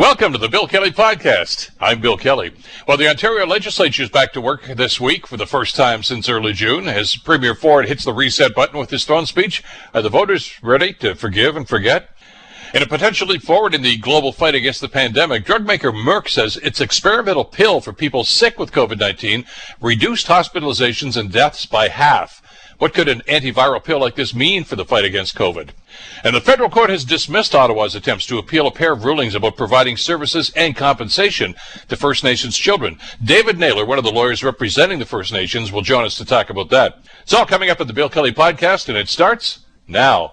Welcome to the Bill Kelly Podcast. I'm Bill Kelly. Well, the Ontario Legislature is back to work this week for the first time since early June. As Premier Ford hits the reset button with his throne speech, are the voters ready to forgive and forget? In a potential leap forward in the global fight against the pandemic, drug maker Merck says its experimental pill for people sick with COVID-19 reduced hospitalizations and deaths by half. What could an antiviral pill like this mean for the fight against COVID? And the federal court has dismissed Ottawa's attempts to appeal a pair of rulings about providing services and compensation to First Nations children. David Naylor, one of the lawyers representing the First Nations, will join us to talk about that. It's all coming up in the Bill Kelly podcast, and it starts now.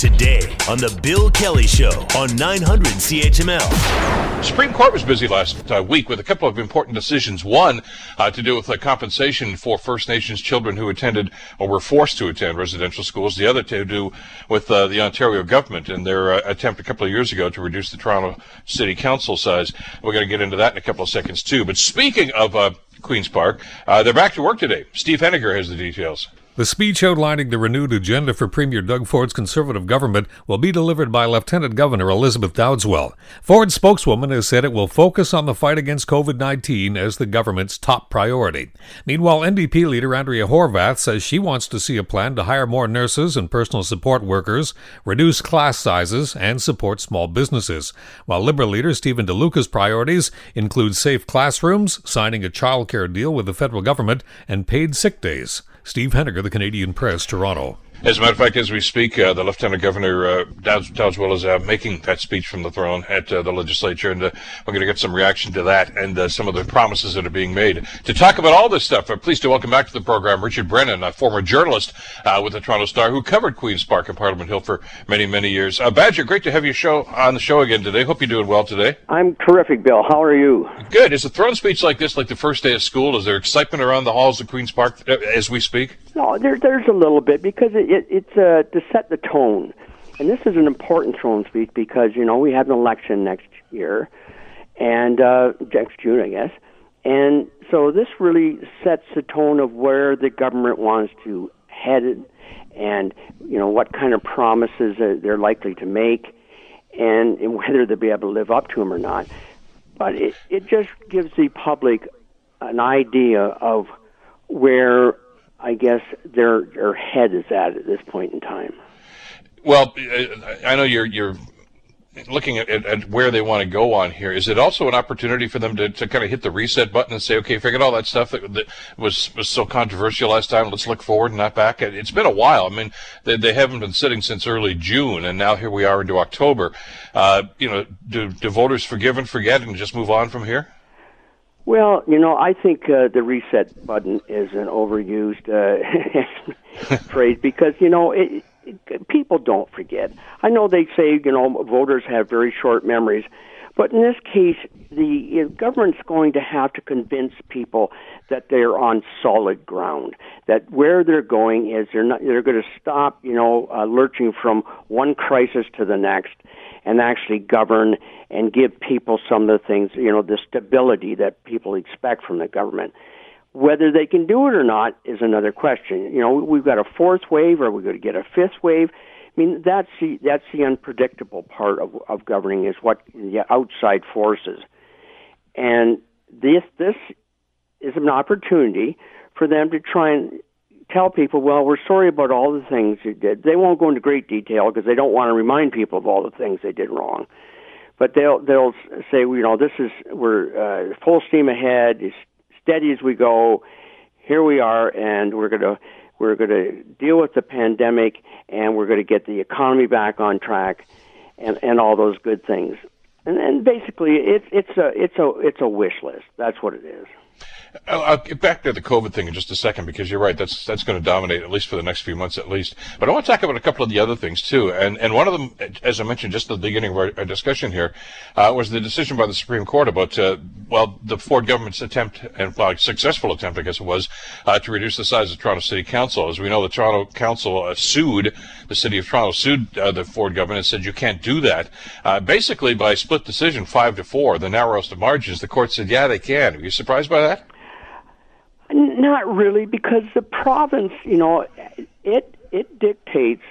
Today on the Bill Kelly Show on 900 CHML. Supreme Court was busy last uh, week with a couple of important decisions. One uh, to do with the compensation for First Nations children who attended or were forced to attend residential schools. The other to do with uh, the Ontario government and their uh, attempt a couple of years ago to reduce the Toronto City Council size. We're going to get into that in a couple of seconds too. But speaking of uh, Queen's Park, uh, they're back to work today. Steve Henniger has the details. The speech outlining the renewed agenda for Premier Doug Ford's Conservative government will be delivered by Lieutenant Governor Elizabeth Dowdeswell. Ford's spokeswoman has said it will focus on the fight against COVID 19 as the government's top priority. Meanwhile, NDP leader Andrea Horwath says she wants to see a plan to hire more nurses and personal support workers, reduce class sizes, and support small businesses. While Liberal leader Steven Del Duca's priorities include safe classrooms, signing a childcare deal with the federal government, and paid sick days. Steve Henniger, The Canadian Press, Toronto. As a matter of fact, as we speak, uh, the Lieutenant Governor uh, Dowdeswell is uh, making that speech from the throne at uh, the legislature, and uh, we're going to get some reaction to that and uh, some of the promises that are being made. To talk about all this stuff, I'm pleased to welcome back to the program Richard Brennan, a former journalist uh, with the Toronto Star who covered Queen's Park and Parliament Hill for many, many years. Badger, great to have you show on the show again today. Hope you're doing well today. I'm terrific, Bill. How are you? Good. Is a throne speech like this like the first day of school? Is there excitement around the halls of Queen's Park as we speak? No, there, there's a little bit because it, it, it's uh, to set the tone. And this is an important throne speech because, you know, we have an election next year, and uh, next June, I guess. And so this really sets the tone of where the government wants to head and, you know, what kind of promises they're likely to make and, and whether they'll be able to live up to them or not. But it, it just gives the public an idea of where I guess their their head is at at this point in time. Well, I know you're you're looking at, at, at, where they want to go on here. Is it also an opportunity for them to, to kind of hit the reset button and say, okay, forget all that stuff that, that was was so controversial last time. Let's look forward and not back. It's been a while. I mean, they, they haven't been sitting since early June, and now here we are into October. Uh, you know, do, do voters forgive and forget and just move on from here? Well, you know, I think uh, the reset button is an overused uh, phrase because you know it, it, people don't forget. I know they say you know voters have very short memories, but in this case, the government's going to have to convince people that they're on solid ground. That where they're going is they're not they're going to stop you know uh, lurching from one crisis to the next and actually govern and give people some of the things, you know, the stability that people expect from the government. Whether they can do it or not is another question. You know, we've got a fourth wave, or we're going to get a fifth wave. I mean, that's the that's the unpredictable part of of governing is what the outside forces, and this this is an opportunity for them to try and tell people, well, we're sorry about all the things you did. They won't go into great detail because they don't want to remind people of all the things they did wrong. But they'll they'll say, you know, this is we're uh, full steam ahead, steady as we go. Here we are, and we're gonna we're gonna deal with the pandemic, and we're gonna get the economy back on track, and and all those good things. And, and basically, it's it's a it's a it's a wish list. That's what it is. I'll get back to the COVID thing in just a second because you're right. That's that's going to dominate at least for the next few months at least. But I want to talk about a couple of the other things too. And and one of them, as I mentioned just at the beginning of our, our discussion here, uh, was the decision by the Supreme Court about uh, well the Ford government's attempt and well, successful attempt, I guess it was, uh, to reduce the size of Toronto City Council. As we know, the Toronto Council uh, sued the City of Toronto, sued uh, the Ford government, and said you can't do that. Uh, basically, by split decision, five to four, the narrowest of margins, the court said yeah they can. Are you surprised by that? Not really, because the province, you know, it it dictates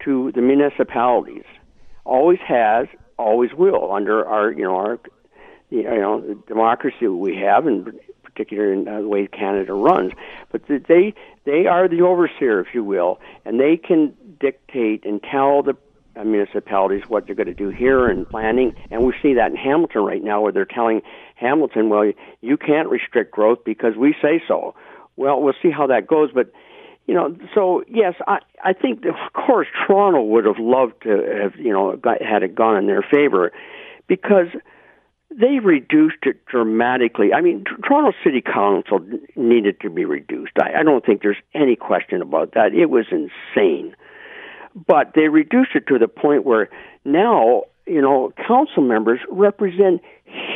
to the municipalities, always has, always will under our you know our you know the democracy we have and particular in uh, the way Canada runs. But they they are the overseer, if you will, and they can dictate and tell the uh, municipalities what they're going to do here and planning. And we see that in Hamilton right now, where they're telling Hamilton, well, you can't restrict growth because we say so. Well, we'll see how that goes, but you know, so yes, I I think of course Toronto would have loved to have you know got, had it gone in their favor, because they reduced it dramatically. I mean, Toronto City Council needed to be reduced. I, I don't think there's any question about that. It was insane, but they reduced it to the point where now you know council members represent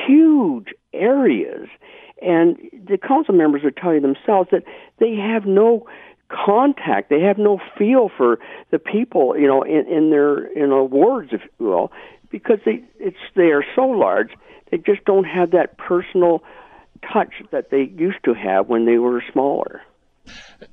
huge areas, and the council members are telling themselves that they have no contact. They have no feel for the people, you know, in, in their in know wards, if you will, because they it's they are so large. They just don't have that personal touch that they used to have when they were smaller.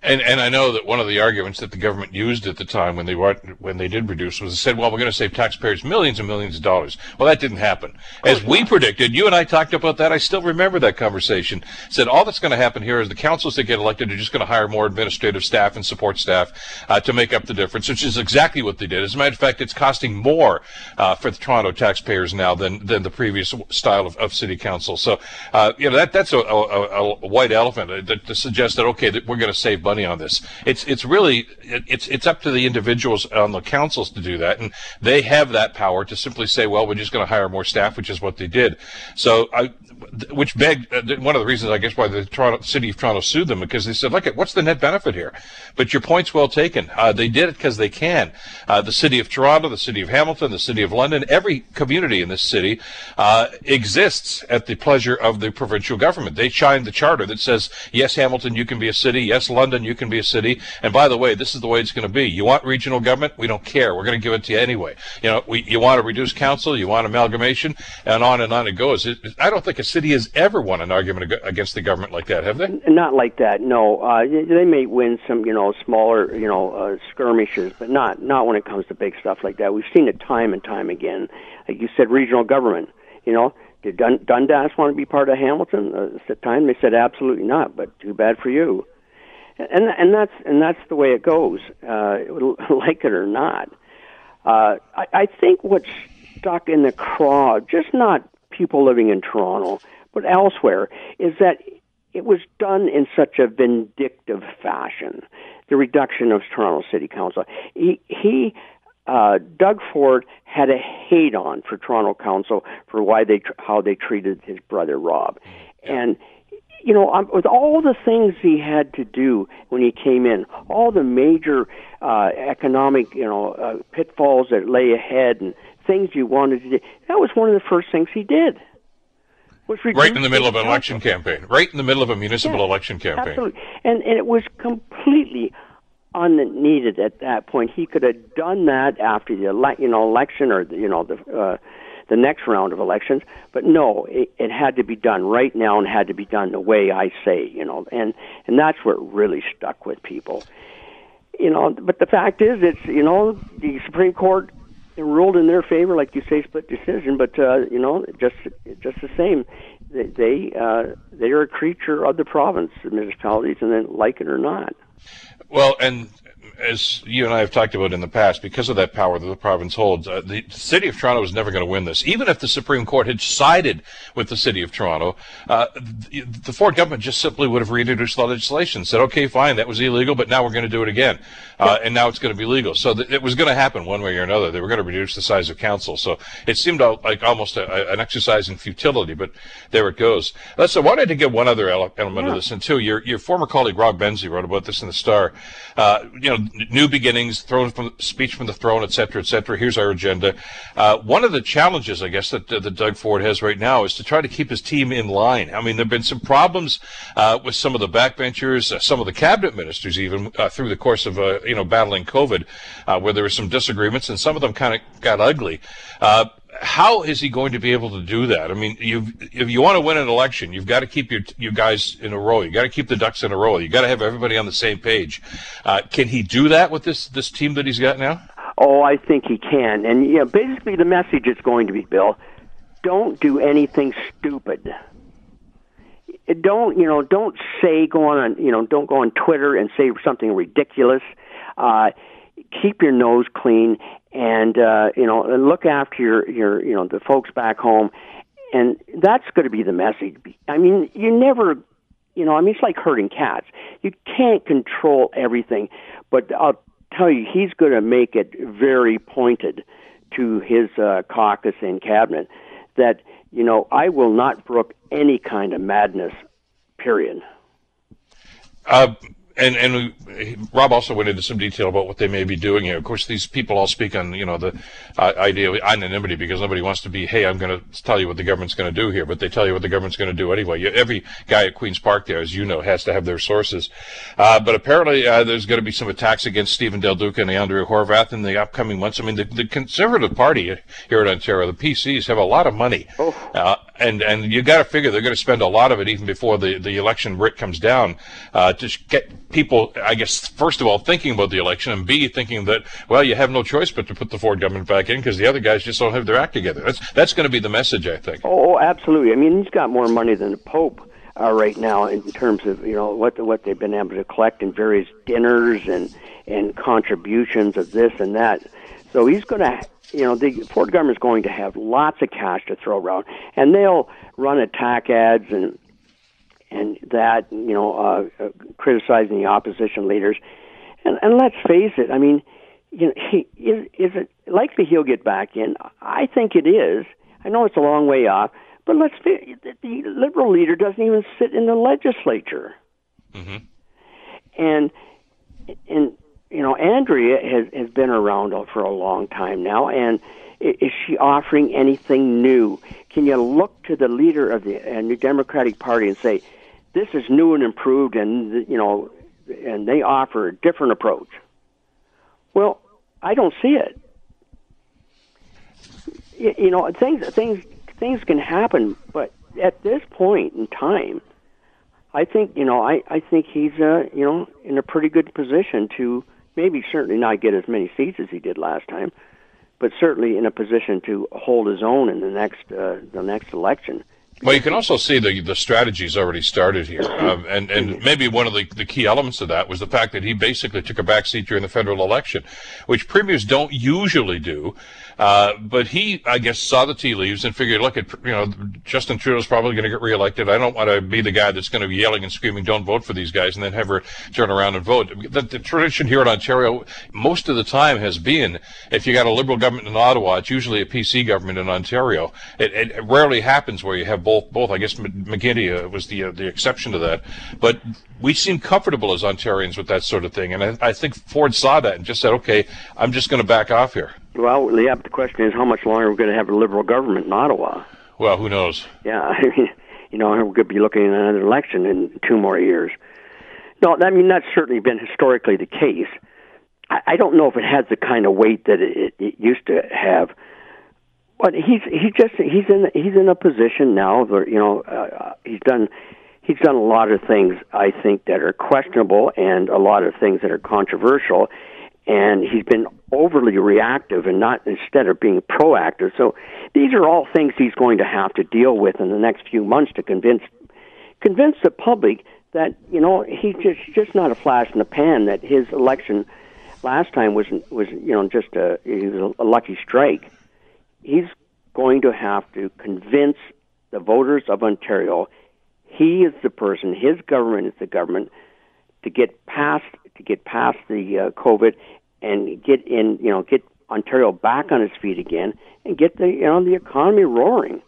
And and I know that one of the arguments that the government used at the time when they were when they did reduce was they said, well, we're going to save taxpayers millions and millions of dollars. Well, that didn't happen. As we predicted, you and I talked about that. I still remember that conversation. Said all that's going to happen here is the councils that get elected are just going to hire more administrative staff and support staff uh, to make up the difference, which is exactly what they did. As a matter of fact, it's costing more uh, for the Toronto taxpayers now than than the previous style of, of city council. So, uh, you know, that that's a, a, a white elephant to, to suggest that okay, that we're going to save money on this. It's it's really it's it's up to the individuals on the councils to do that, and they have that power to simply say, well, we're just going to hire more staff, which is what they did. So I, which begged uh, one of the reasons I guess why the Toronto, city of Toronto sued them because they said, look, what's the net benefit here? But your point's well taken. Uh, they did it because they can. Uh, the city of Toronto, the city of Hamilton, the city of London, every community in this city uh, exists at the pleasure of the provincial government. They signed the charter that says, yes, Hamilton, you can be a city. Yes, London, you can be a city. And by the way, this is the way it's going to be. You want regional government? We don't care. We're going to give it to you anyway. You know, we, you want to reduce council, you want amalgamation, and on and on it goes. It, I don't think a city has ever won an argument against the government like that, have they? Not like that. No, uh, they may win some, you know, smaller, you know, uh, skirmishes, but not not when it comes to big stuff like that. We've seen it time and time again. Like you said, regional government. You know, did Dun- Dundas want to be part of Hamilton? Uh, at the time, they said absolutely not. But too bad for you. And and that's and that's the way it goes, uh, like it or not. Uh, I, I think what's stuck in the craw, just not people living in Toronto, but elsewhere, is that it was done in such a vindictive fashion. The reduction of Toronto City Council. He, he uh, Doug Ford had a hate on for Toronto Council for why they how they treated his brother Rob, and you know, um, with all the things he had to do when he came in, all the major uh, economic, you know, uh, pitfalls that lay ahead, and things you wanted to do, that was one of the first things he did right in the middle of an election campaign, right in the middle of a municipal election campaign. Absolutely, and and it was completely unneeded at that point. He could have done that after the ele- you know election or the, you know the uh, the next round of elections, but no, it, it had to be done right now and had to be done the way I say, you know, and and that's what really stuck with people. You know, but the fact is, it's you know the Supreme Court ruled in their favor, like you say, split decision. But uh, you know, just just the same, they they, uh, they are a creature of the province, the municipalities, and then like it or not. Well, and as you and I have talked about in the past, because of that power that the province holds, uh, the city of Toronto is never going to win this. Even if the Supreme Court had sided with the city of Toronto, uh, the, the, Ford government just simply would have reintroduced the legislation, said, okay, fine, that was illegal, but now we're going to do it again. Uh, and now it's going to be legal. So th- it was going to happen one way or another. They were going to reduce the size of council. So it seemed like almost a, an exercise in futility, but there it goes. Listen, I wanted to get one other element yeah. of this, and two, your, your former colleague Rob Benzie wrote about this in the Star. Uh, you know, new beginnings, throne from speech from the throne, et cetera, et cetera. Here's our agenda. Uh, one of the challenges, I guess, that, uh, that Doug Ford has right now is to try to keep his team in line. I mean, there've been some problems uh, with some of the backbenchers, uh, some of the cabinet ministers, even uh, through the course of uh, you know battling COVID, where there were some disagreements, and some of them kind of got ugly how is he going to be able to do that? I mean, you if you want to win an election, you've got to keep your you guys in a row. You got to keep the ducks in a row. You got to have everybody on the same page. Uh, can he do that with this this team that he's got now? Oh, I think he can. And yeah, basically the message is going to be, Bill, don't do anything stupid. Don't you know? Don't say go on you know. Don't go on Twitter and say something ridiculous. Uh, keep your nose clean and uh, you know look after your your you know the folks back home, and that's going to be the message. I mean, you never you know, I mean, it's like herding cats. You can't control everything, but I'll tell you, he's going to make it very pointed to his uh, caucus and cabinet that you know I will not brook any kind of madness. Period. Uh, and and Rob also went into some detail about what they may be doing here. Of course, these people all speak on you know the uh, idea of anonymity because nobody wants to be, hey, I'm going to tell you what the government's going to do here, but they tell you what the government's going to do anyway. You, every guy at Queens Park there, as you know, has to have their sources. Uh, but apparently, uh, there's going to be some attacks against Steven Del Duca and Andrea Horwath in the upcoming months. I mean, the, the Conservative Party here in Ontario, the PCs, have a lot of money. Oh. And and you got to figure they're going to spend a lot of it even before the, the election writ comes down uh, to get people, I guess, first of all, thinking about the election, and B, thinking that well, you have no choice but to put the Ford government back in because the other guys just don't have their act together. That's that's going to be the message, I think. Oh, absolutely. I mean, he's got more money than the Pope. Uh, right now, in terms of you know what what they've been able to collect in various dinners and and contributions of this and that, so he's going to you know, the Ford government is going to have lots of cash to throw around, and they'll run attack ads and and that, you know, uh, uh, criticizing the opposition leaders. And, and let's face it, I mean, you know, he, is, is it likely he'll get back in? I think it is. I know it's a long way off, but let's face it, the liberal leader doesn't even sit in the legislature. Mm-hmm. And and you know, Andrea has, has been around for a long time now, and is she offering anything new? Can you look to the leader of the uh, New Democratic Party and say, this is new and improved, and you know, and they offer a different approach? Well, I don't see it. You, you know, things things things can happen, but at this point in time, I think you know, I I think he's uh, you know in a pretty good position to maybe certainly not get as many seats as he did last time, but certainly in a position to hold his own in the next uh, the next election. Well, you can also see the the strategy's already started here, um, and and maybe one of the, the key elements of that was the fact that he basically took a back seat during the federal election, which premiers don't usually do. Uh, but he, I guess, saw the tea leaves and figured, look, at you know, Justin Trudeau's probably going to get reelected. I don't want to be the guy that's going to be yelling and screaming, "Don't vote for these guys," and then have her turn around and vote. The, the tradition here in Ontario, most of the time, has been if you got a liberal government in Ottawa, it's usually a PC government in Ontario. It, it rarely happens where you have both. Both, I guess, McGuinty uh, was the uh, the exception to that, but we seem comfortable as Ontarians with that sort of thing, and I, I think Ford saw that and just said, "Okay, I'm just going to back off here." Well, yeah, but the question is how much longer are we're going to have a liberal government in Ottawa. Well, who knows? Yeah, I mean, you know, we're going to be looking at another election in two more years. No, I mean that's certainly been historically the case. I, I don't know if it has the kind of weight that it, it used to have, but he's he's just he's in he's in a position now where you know uh, he's done he's done a lot of things I think that are questionable and a lot of things that are controversial and he's been overly reactive and not instead of being proactive. So these are all things he's going to have to deal with in the next few months to convince convince the public that you know he's just just not a flash in the pan. That his election last time was was you know just a he was a lucky strike. He's going to have to convince the voters of Ontario he is the person, his government is the government to get past to get past the uh, COVID and get in, you know, get Ontario back on its feet again and get the, you know, the economy roaring.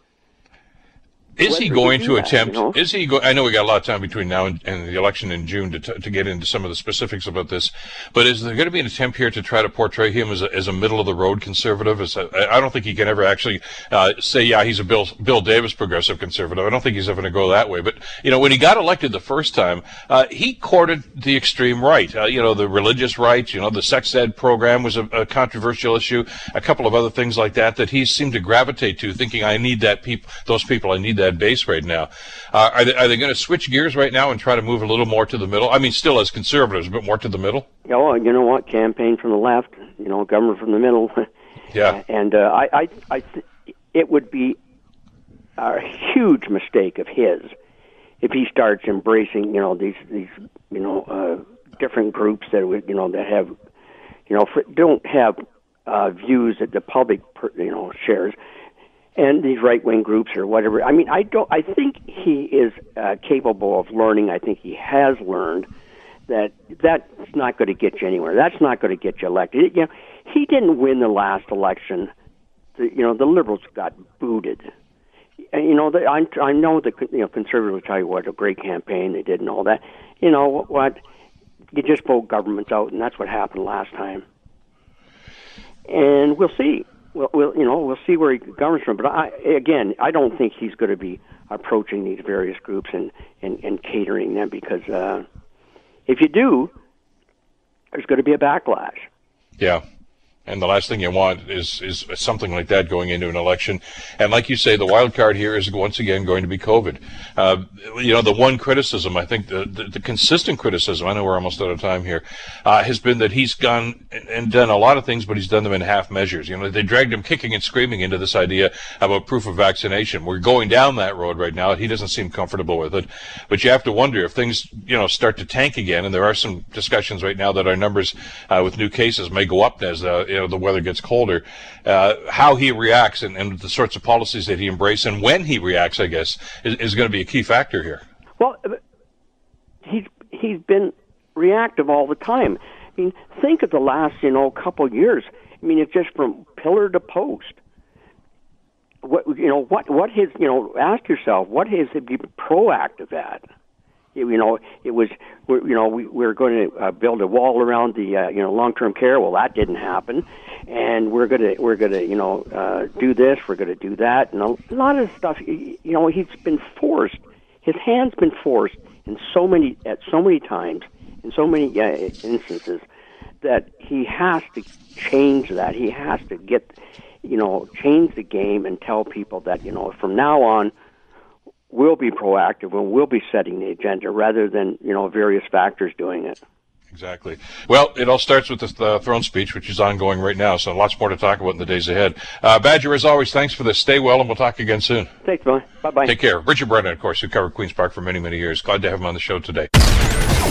Is he going to attempt? you know? Is he? Go, I know we got a lot of time between now and, and the election in June to, t- to get into some of the specifics about this, but is there going to be an attempt here to try to portray him as a, as a middle of the road conservative? As a, I don't think he can ever actually uh, say, yeah, he's a Bill Bill Davis progressive conservative. I don't think he's ever going to go that way. But you know, when he got elected the first time, uh, he courted the extreme right. Uh, you know, the religious right. You know, the sex ed program was a, a controversial issue. A couple of other things like that that he seemed to gravitate to, thinking, I need that people, those people, I need that base right now. Uh, are they, are they going to switch gears right now and try to move a little more to the middle? I mean, still as conservatives, but more to the middle. Oh, you know what? Campaign from the left. You know, government from the middle. Yeah. and uh, I, I, I, th- it would be a huge mistake of his if he starts embracing, you know, these these, you know, uh, different groups that would, you know, that have, you know, for, don't have uh, views that the public, you know, shares, and these right wing groups or whatever. I mean, I don't. I think he is uh, capable of learning. I think he has learned that that's not going to get you anywhere. That's not going to get you elected. You know, he didn't win the last election. The, you know, the liberals got booted. And, you know, the, I, I know the you know conservatives will tell you what a great campaign they did and all that. You know what? what you just vote governments out, and that's what happened last time. And we'll see. We'll, we'll you know we'll see where he governs from. But I, again, I don't think he's going to be approaching these various groups and and, and catering them because uh, if you do, there's going to be a backlash. Yeah. And the last thing you want is is something like that going into an election. And like you say, the wild card here is once again going to be COVID. Uh, you know, the one criticism, I think, the, the, the, consistent criticism, I know we're almost out of time here, uh, has been that he's gone and done a lot of things, but he's done them in half measures. You know, they dragged him kicking and screaming into this idea about proof of vaccination. We're going down that road right now. He doesn't seem comfortable with it. But you have to wonder if things, you know, start to tank again. And there are some discussions right now that our numbers uh, with new cases may go up as uh, you know the weather gets colder, uh, how he reacts and, and, the sorts of policies that he embraces and when he reacts, I guess, is, is going to be a key factor here. Well, uh, he's he's been reactive all the time. I mean, think of the last you know couple years. I mean, it's just from pillar to post. What you know, what what his you know, ask yourself, what has he been proactive at? You know, it was, you know, we, we were going to uh, build a wall around the, uh, you know, long-term care. Well, that didn't happen, and we're gonna, we're gonna, you know, uh, do this. We're gonna do that, and a lot of stuff. You know, he's been forced. His hand's been forced in so many, at so many times, in so many uh, instances, that he has to change that. He has to get, you know, change the game and tell people that, you know, from now on we'll be proactive and we'll be setting the agenda rather than you know various factors doing it. Exactly. Well, it all starts with the uh, throne speech, which is ongoing right now, so lots more to talk about in the days ahead. Uh, Badger, as always, thanks for this. Stay well, and we'll talk again soon. Thanks, Billy. Bye bye. Take care. Richard Brennan, of course, who covered Queen's Park for many, many years. Glad to have him on the show today.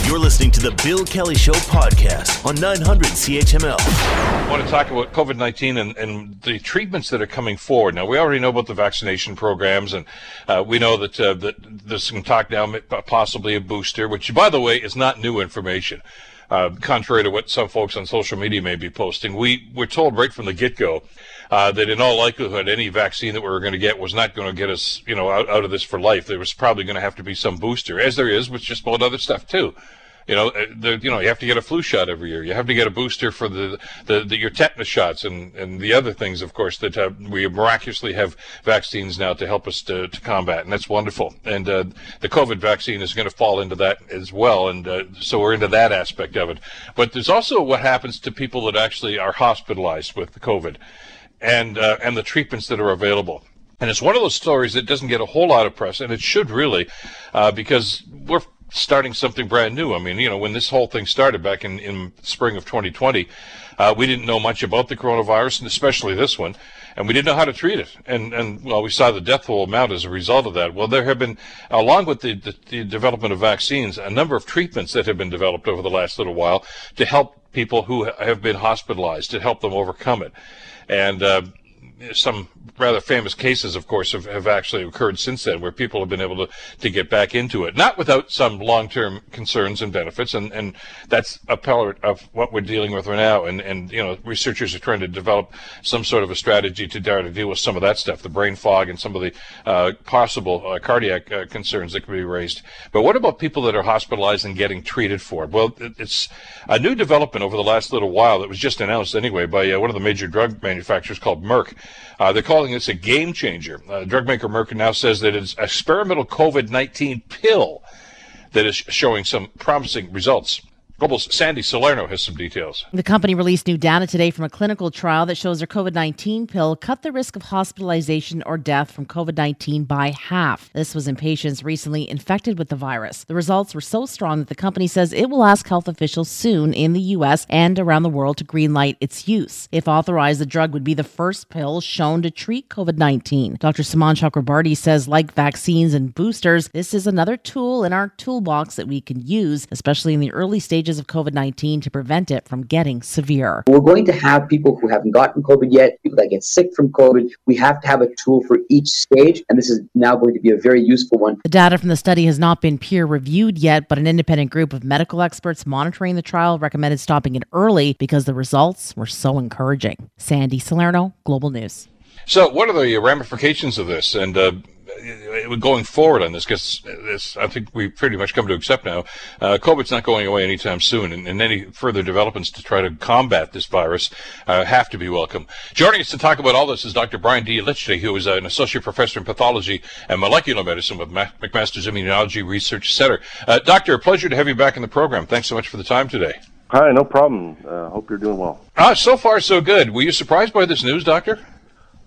You're listening to the Bill Kelly Show podcast on 900 CHML. I want to talk about COVID 19 and, and, the treatments that are coming forward. Now, we already know about the vaccination programs, and uh, we know that, uh, that there's some talk now, possibly a booster, which, by the way, is not new information. Uh, contrary to what some folks on social media may be posting, we were told right from the get go uh, that in all likelihood, any vaccine that we were going to get was not going to get us, you know, out, out of this for life. There was probably going to have to be some booster, as there is with just about other stuff too. You know, uh, the, you know, you have to get a flu shot every year. You have to get a booster for the, the, the your tetanus shots and, and the other things, of course, that we miraculously have vaccines now to help us to, to combat, and that's wonderful. And uh, the COVID vaccine is going to fall into that as well, and uh, so we're into that aspect of it. But there's also what happens to people that actually are hospitalized with the COVID, and uh, and the treatments that are available. And it's one of those stories that doesn't get a whole lot of press, and it should really, uh, because we're starting something brand new. I mean, you know, when this whole thing started back in, in spring of 2020, uh, we didn't know much about the coronavirus, and especially this one, and we didn't know how to treat it. And, and well, we saw the death toll mount as a result of that. Well, there have been, along with the, the, the development of vaccines, a number of treatments that have been developed over the last little while to help people who have been hospitalized, to help them overcome it. And uh, some rather famous cases, of course, have, have actually occurred since then where people have been able to, to get back into it, not without some long-term concerns and benefits. And, and that's a part of what we're dealing with right now. And, and, you know, researchers are trying to develop some sort of a strategy to try to deal with some of that stuff, the brain fog and some of the uh, possible uh, cardiac uh, concerns that could be raised. But what about people that are hospitalized and getting treated for it? Well, it's a new development over the last little while that was just announced anyway by uh, one of the major drug manufacturers called Merck. Uh, they're calling this a game changer. Uh, drug maker Merck now says that it's experimental COVID 19 pill that is showing some promising results. Global's Sandy Salerno has some details. The company released new data today from a clinical trial that shows their COVID 19 pill cut the risk of hospitalization or death from COVID 19 by half. This was in patients recently infected with the virus. The results were so strong that the company says it will ask health officials soon in the U.S. and around the world to greenlight its use. If authorized, the drug would be the first pill shown to treat COVID 19. Dr. Sumon Chakrabarti says, like vaccines and boosters, this is another tool in our toolbox that we can use, especially in the early stages stages of COVID 19 to prevent it from getting severe. We're going to have people who haven't gotten COVID yet, people that get sick from COVID. We have to have a tool for each stage, and this is now going to be a very useful one. The data from the study has not been peer reviewed yet, but an independent group of medical experts monitoring the trial recommended stopping it early because the results were so encouraging. Sandy Salerno, Global News. So, what are the ramifications of this? And uh, going forward on this, because this, I think we pretty much come to accept now, uh, COVID's not going away anytime soon, and, and, any further developments to try to combat this virus uh, have to be welcome. Joining us to talk about all this is Dr. Brian D. Lichty, who is an associate professor in pathology and molecular medicine with McMaster's Immunology Research Center. Uh, doctor, a pleasure to have you back in the program. Thanks so much for the time today. Hi, no problem. Uh, hope you're doing well. Ah, so far so good. Were you surprised by this news, doctor?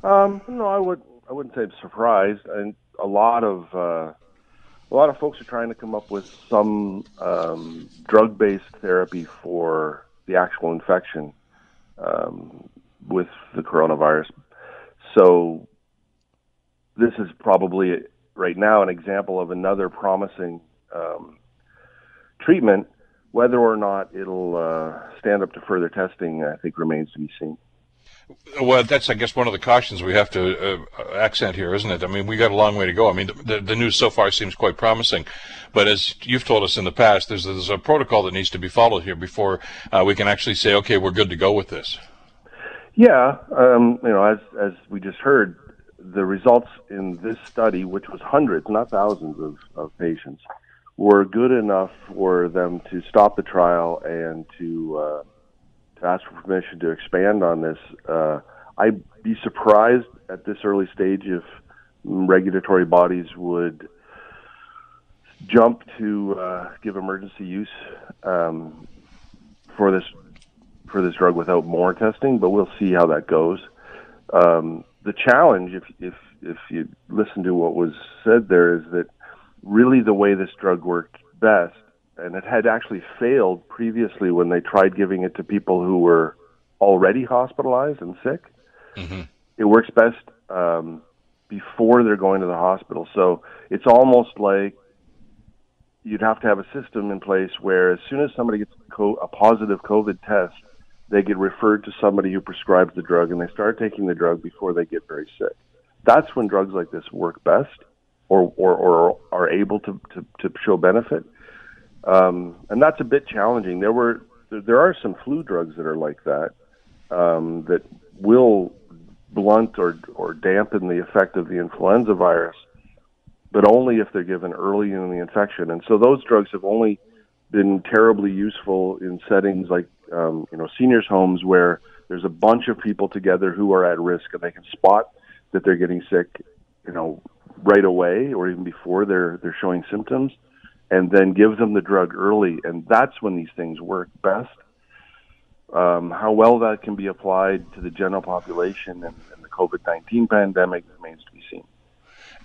Um, no, I would. I wouldn't say I'm surprised. And a lot of uh, a lot of folks are trying to come up with some um, drug-based therapy for the actual infection um, with the coronavirus. So this is probably right now an example of another promising um, treatment. Whether or not it'll uh, stand up to further testing, I think remains to be seen. Well, that's I guess one of the cautions we have to uh, accent here, isn't it? I mean, we got a long way to go. I mean, the, the news so far seems quite promising, but as you've told us in the past, there's there's a protocol that needs to be followed here before uh, we can actually say, okay, we're good to go with this. Yeah, um, you know, as as we just heard, the results in this study, which was hundreds, not thousands of, of patients, were good enough for them to stop the trial and to uh, to ask for permission to expand on this. Uh, I'd be surprised at this early stage if regulatory bodies would jump to uh, give emergency use um, for this for this drug without more testing, but we'll see how that goes. Um, the challenge, if if if you listen to what was said there, is that really the way this drug worked best and it had actually failed previously when they tried giving it to people who were already hospitalized and sick. Mm-hmm. It works best um, before they're going to the hospital. So it's almost like you'd have to have a system in place where as soon as somebody gets a positive COVID test, they get referred to somebody who prescribes the drug and they start taking the drug before they get very sick. That's when drugs like this work best or, or, or are able to, to, to show benefit um, and that's a bit challenging. There were there are some flu drugs that are like that um, that will blunt or or dampen the effect of the influenza virus, but only if they're given early in the infection. And so those drugs have only been terribly useful in settings like um, you know seniors' homes where there's a bunch of people together who are at risk and they can spot that they're getting sick, you know, right away or even before they're they're showing symptoms and then give them the drug early, and that's when these things work best. Um, how well that can be applied to the general population and, and the COVID 19 pandemic remains to be seen.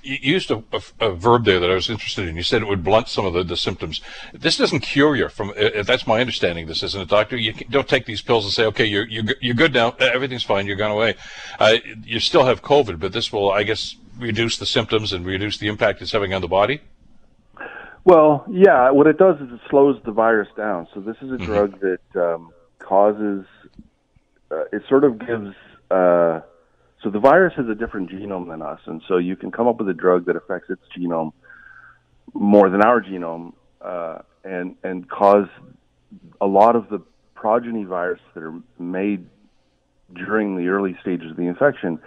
You used a, a, a, verb there that I was interested in. You said it would blunt some of the, the symptoms. This doesn't cure you from. Uh, that's my understanding. This isn't a doctor. You don't take these pills and say, "Okay, you're you're, you're good now. Everything's fine. You're gone away." Uh, you still have COVID, but this will, I guess, reduce the symptoms and reduce the impact it's having on the body. Well, yeah. What it does is it slows the virus down. So this is a mm-hmm. drug that um, causes. Uh, it sort of gives. Uh, so the virus has a different genome than us, and so you can come up with a drug that affects its genome more than our genome, uh, and and cause a lot of the progeny virus that are made during the early stages of the infection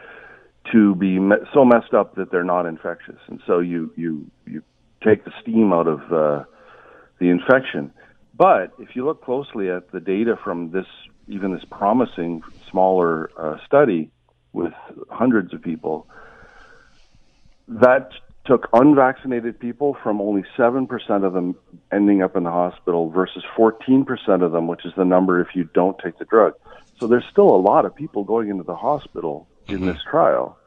to be me- so messed up that they're not infectious, and so you you you take the steam out of uh, the infection. But if you look closely at the data from this, even this promising smaller uh, study with hundreds of people, that took unvaccinated people from only 7% of them ending up in the hospital versus 14% of them, which is the number if you don't take the drug. So there's still a lot of people going into the hospital in Mm-hmm. this trial.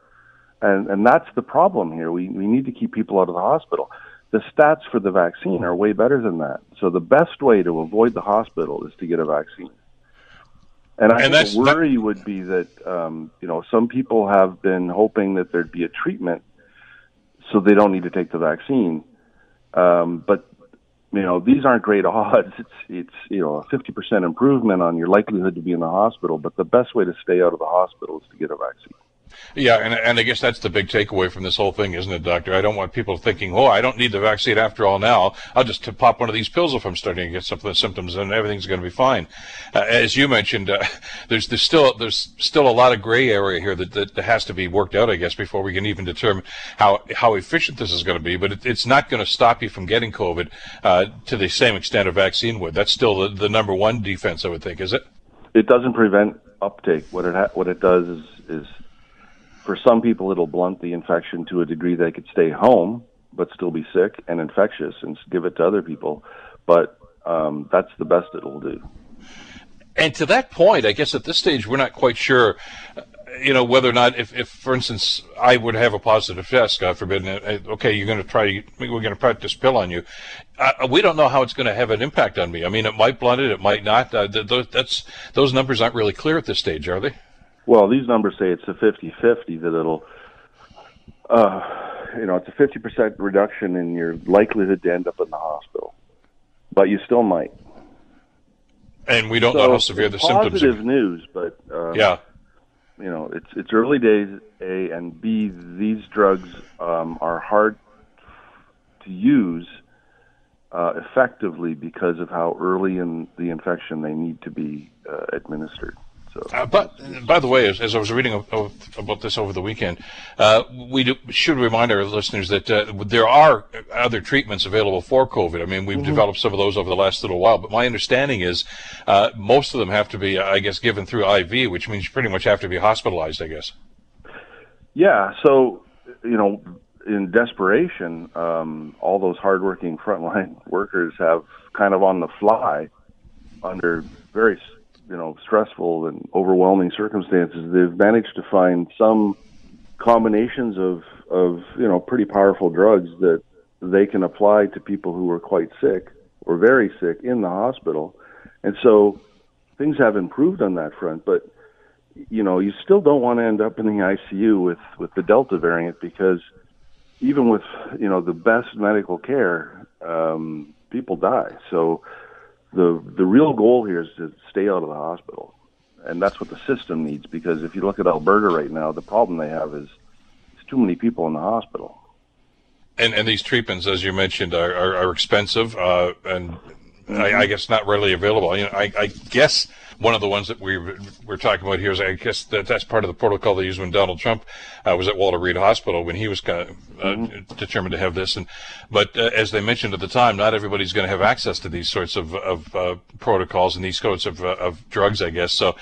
And, and that's the problem here. We, we need to keep people out of the hospital. The stats for the vaccine are way better than that. So the best way to avoid the hospital is to get a vaccine. And I And think the worry would be that um, you know some people have been hoping that there'd be a treatment, so they don't need to take the vaccine. Um, but you know these aren't great odds. It's it's you know a fifty percent improvement on your likelihood to be in the hospital. But the best way to stay out of the hospital is to get a vaccine. Yeah, and, and I guess that's the big takeaway from this whole thing, isn't it, Doctor? I don't want people thinking, oh, I don't need the vaccine after all now. I'll just pop one of these pills if I'm starting to get some of the symptoms and everything's going to be fine. Uh, as you mentioned, uh, there's, there's still there's still a lot of gray area here that, that has to be worked out, I guess, before we can even determine how, how efficient this is going to be. But it, it's not going to stop you from getting COVID uh, to the same extent a vaccine would. That's still the, the number one defense, I would think, is it? It doesn't prevent uptake. What it ha- what it does is is for some people it'll blunt the infection to a degree they could stay home but still be sick and infectious and give it to other people. But um, that's the best it'll do. And to that point, I guess at this stage we're not quite sure, uh, you know, whether or not if, if for instance, I would have a positive test, God forbid, uh, okay, you're going to try, we're going to put this pill on you. Uh, we don't know how it's going to have an impact on me. I mean, it might blunt it, it might not. Uh, th- that's those numbers aren't really clear at this stage, are they? Well, these numbers say it's a 50-50 that it'll, uh, you know, it's a 50% reduction in your likelihood to end up in the hospital, but you still might. And we don't know how severe the symptoms positive are. news, but uh, Yeah. you know, it's it's early days. A and B. These drugs um, are hard to use uh, effectively because of how early in the infection they need to be uh, administered. So, Uh, but by the way, as, as I was reading of, of, about this over the weekend, uh, we do, should remind our listeners that uh, there are other treatments available for COVID. I mean, we've developed some of those over the last little while, but my understanding is uh, most of them have to be, I guess, given through IV, which means you pretty much have to be hospitalized, I guess. yeah. So, you know, in desperation, um, all those hardworking frontline workers have kind of on the fly, under very you know stressful and overwhelming circumstances, they've managed to find some combinations of of you know pretty powerful drugs that they can apply to people who are quite sick or very sick in the hospital, and so things have improved on that front, but you know, you still don't want to end up in the ICU with with the Delta variant because even with you know the best medical care, um, people die. So the the real goal here is to stay out of the hospital, and that's what the system needs. Because if you look at Alberta right now, the problem they have is it's too many people in the hospital. And and these treatments, as you mentioned, are are, are expensive uh, and I, I guess not readily available. You know, I, I guess one of the ones that we we're talking about here is I guess that that's part of the protocol they used when Donald Trump uh, was at Walter Reed Hospital when he was kind of, uh, determined to have this. And but uh, as they mentioned at the time, not everybody's going to have access to these sorts of of uh, protocols and these sorts of uh, of drugs. I guess so.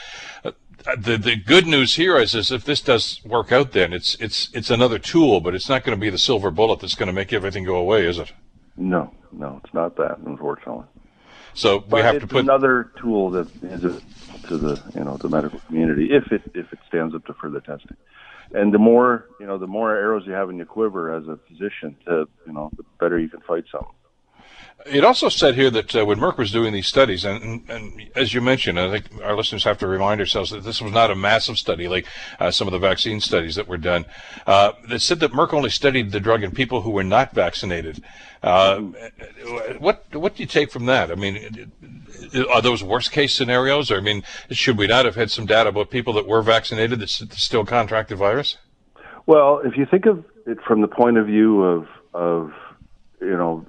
Uh, the the good news here is, is if this does work out, then it's it's it's another tool, but it's not going to be the silver bullet that's going to make everything go away, is it? No, no, it's not that, unfortunately. So we have it's to put another tool that is a, to the you know the medical community if it if it stands up to further testing. And the more you know, the more arrows you have in your quiver as a physician, to you know, the better you can fight something. It also said here that uh, when Merck was doing these studies, and, and, and as you mentioned, I think our listeners have to remind ourselves that this was not a massive study like uh, some of the vaccine studies that were done. Uh, it said that Merck only studied the drug in people who were not vaccinated. Uh, what what do you take from that? I mean, are those worst case scenarios? Or I mean, should we not have had some data about people that were vaccinated that still contract the virus? Well, if you think of it from the point of view of of you know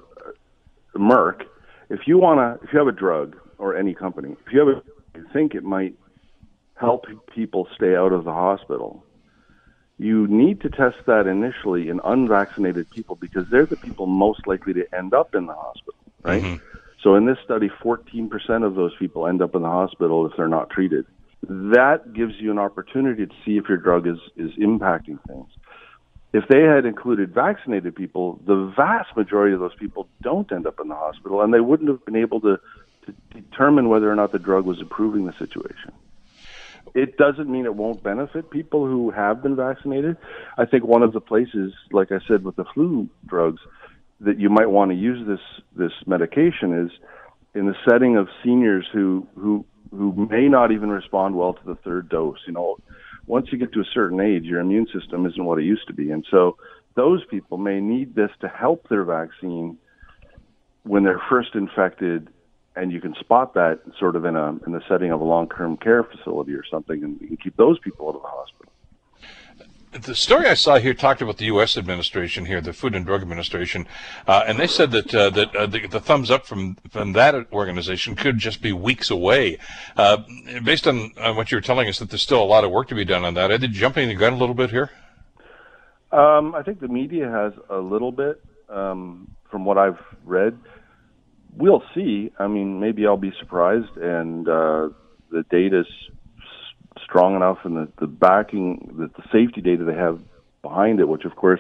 Merck, if you want to, if you have a drug or any company, if you have a, you think it might help people stay out of the hospital, you need to test that initially in unvaccinated people because they're the people most likely to end up in the hospital, right? Mm-hmm. So in this study, 14% of those people end up in the hospital if they're not treated. That gives you an opportunity to see if your drug is, is impacting things. If they had included vaccinated people, the vast majority of those people don't end up in the hospital, and they wouldn't have been able to, to determine whether or not the drug was improving the situation. It doesn't mean it won't benefit people who have been vaccinated. I think one of the places, like I said with the flu drugs, that you might want to use this this medication is in the setting of seniors who who who may not even respond well to the third dose. You know, once you get to a certain age, your immune system isn't what it used to be, and so those people may need this to help their vaccine when they're first infected and you can spot that sort of in a in the setting of a long term care facility or something, and you can keep those people out of the hospital. The story I saw here talked about the U.S. administration here, the Food and Drug Administration, uh, and they said that uh, that uh, the, the, thumbs up from from that organization could just be weeks away. Uh, based on, on, what you were telling us, that there's still a lot of work to be done on that. Are they jumping the gun a little bit here? Um, I think the media has a little bit, um, from what I've read we'll see. I mean, maybe I'll be surprised, and uh, the data's strong enough, and the, the backing, the, the safety data they have behind it, which of course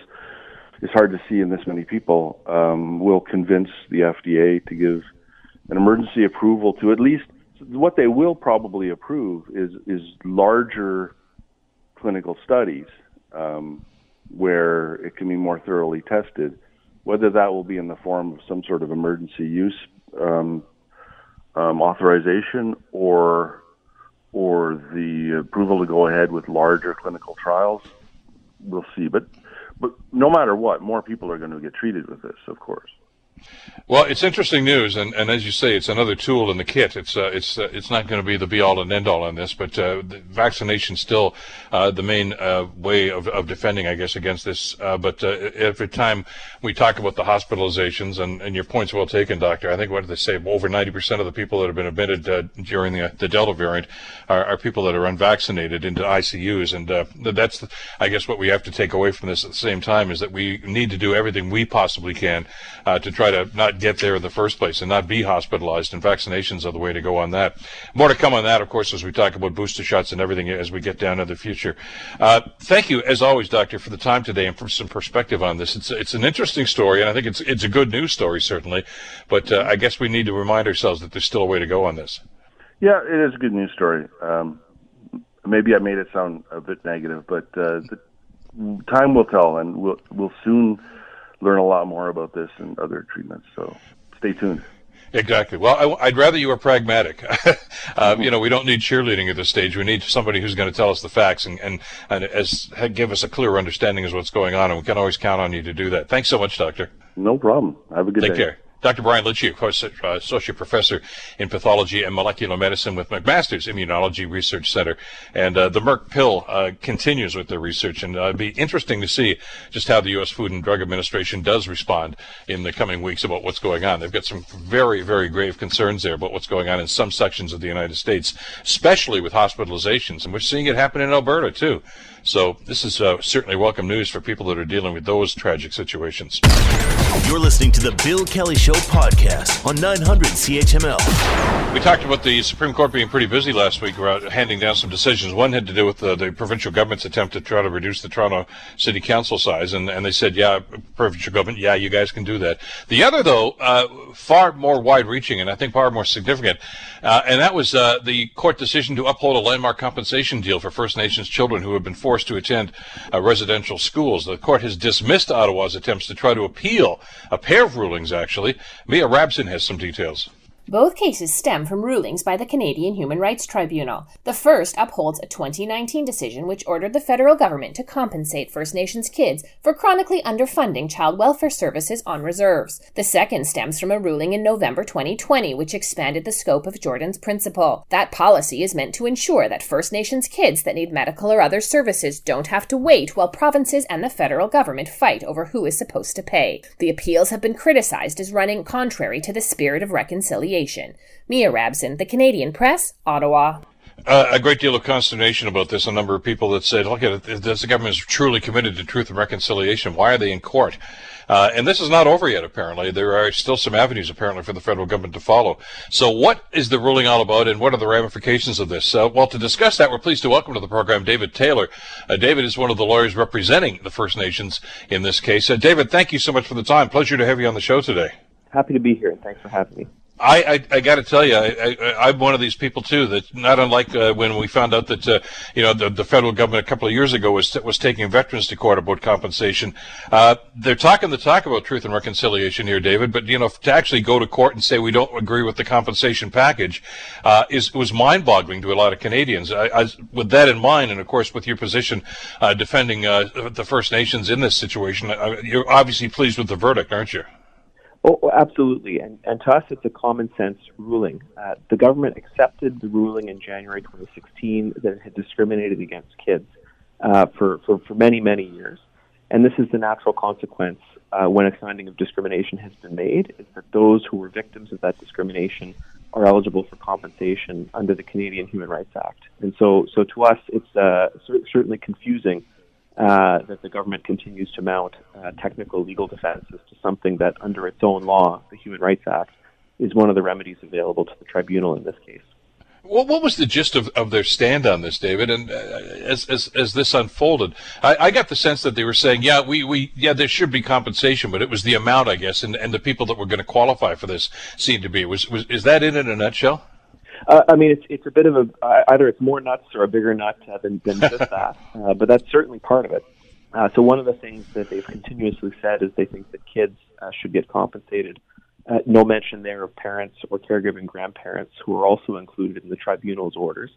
is hard to see in this many people, um, will convince the FDA to give an emergency approval to at least what they will probably approve is is larger clinical studies um, where it can be more thoroughly tested. Whether that will be in the form of some sort of emergency use um, um, authorization or or the approval to go ahead with larger clinical trials, we'll see. But but no matter what, more people are going to get treated with this, of course. Well, it's interesting news, and, and as you say, it's another tool in the kit. It's uh, it's uh, it's not going to be the be all and end all on this, but uh, vaccination still uh, the main uh, way of, of defending, I guess, against this. Uh, but every time we talk about the hospitalizations, and, and your point's well taken, doctor. I think what did they say? Over 90% of the people that have been admitted during the, the Delta variant are, are, people that are unvaccinated into ICUs, and that's, I guess, what we have to take away from this at the same time is that we need to do everything we possibly can to try to not get there in the first place and not be hospitalized. And vaccinations are the way to go on that. More to come on that, of course, as we talk about booster shots and everything as we get down to the future. Uh, thank you, as always, Doctor, for the time today and for some perspective on this. It's it's an interesting story, and I think it's it's a good news story certainly. But uh, I guess we need to remind ourselves that there's still a way to go on this. Yeah, it is a good news story. Um, maybe I made it sound a bit negative, but uh, time will tell, and we'll we'll soon learn a lot more about this and other treatments. So stay tuned. Exactly. Well, I, would rather you were pragmatic. uh, you know, we don't need cheerleading at this stage. We need somebody who's going to tell us the facts and, and, and as, give us a clear understanding of what's going on. And we can always count on you to do that. Thanks so much, Doctor. No problem. Have a good Take day. Take care. Dr. Brian Lichty, of course, uh, Associate Professor in Pathology and Molecular Medicine with McMaster's Immunology Research Center. And uh, the Merck pill uh, continues with their research. And uh, it'd be interesting to see just how the U.S. Food and Drug Administration does respond in the coming weeks about what's going on. They've got some very, very grave concerns there about what's going on in some sections of the United States, especially with hospitalizations. And we're seeing it happen in Alberta, too. So this is uh, certainly welcome news for people that are dealing with those tragic situations. You're listening to the Bill Kelly Show podcast on 900 CHML. We talked about the Supreme Court being pretty busy last week about handing down some decisions. One had to do with the, the provincial government's attempt to try to reduce the Toronto City Council size, and, and they said, yeah, provincial government, yeah, you guys can do that. The other, though, uh, far more wide-reaching and I think far more significant, uh, and that was uh, the court decision to uphold a landmark compensation deal for First Nations children who have been forced forced to attend uh, residential schools. The court has dismissed Ottawa's attempts to try to appeal a pair of rulings, actually. Mia Rabson has some details. Both cases stem from rulings by the Canadian Human Rights Tribunal. The first upholds a 2019 decision which ordered the federal government to compensate First Nations kids for chronically underfunding child welfare services on reserves. The second stems from a ruling in November 2020 which expanded the scope of Jordan's principle. That policy is meant to ensure that First Nations kids that need medical or other services don't have to wait while provinces and the federal government fight over who is supposed to pay. The appeals have been criticized as running contrary to the spirit of reconciliation Mia Rabson, The Canadian Press, Ottawa. Uh, a great deal of consternation about this. A number of people that said, look at it, the government is truly committed to truth and reconciliation. Why are they in court? Uh, and this is not over yet, apparently. There are still some avenues, apparently, for the federal government to follow. So, what is the ruling all about, and what are the ramifications of this? Uh, well, to discuss that, we're pleased to welcome to the program David Taylor. Uh, David is one of the lawyers representing the First Nations in this case. Uh, David, thank you so much for the time. Pleasure to have you on the show today. Happy to be here, and thanks for having me. I, I, I got to tell you, I, am one of these people too. That not unlike uh, when we found out that uh, you know the, the, federal government a couple of years ago was was taking veterans to court about compensation. Uh, they're talking the talk about truth and reconciliation here, David. But you know to actually go to court and say we don't agree with the compensation package uh, is was mind-boggling to a lot of Canadians. I, with that in mind, and of course with your position uh, defending uh, the First Nations in this situation, you're obviously pleased with the verdict, aren't you? Oh, oh, absolutely. And, and to us, it's a common sense ruling. Uh, the government accepted the ruling in January 2016 that it had discriminated against kids uh, for, for, for many, many years. And this is the natural consequence uh, when a finding of discrimination has been made, is that those who were victims of that discrimination are eligible for compensation under the Canadian Human Rights Act. And so, so to us, it's uh, certainly confusing uh, that the government continues to mount uh, technical legal defenses to something that, under its own law, the Human Rights Act, is one of the remedies available to the tribunal in this case. What, what was the gist of, of their stand on this, David? And uh, as, as as this unfolded, I, I got the sense that they were saying, yeah, we, we yeah, there should be compensation, but it was the amount, I guess, and, and the people that were going to qualify for this seemed to be. Was was is that it in a nutshell? Uh, I mean, it's it's a bit of a uh, either it's more nuts or a bigger nut uh, than than just that, uh, but that's certainly part of it. Uh, so one of the things that they've continuously said is they think that kids uh, should get compensated. Uh, no mention there of parents or caregiving grandparents who are also included in the tribunal's orders.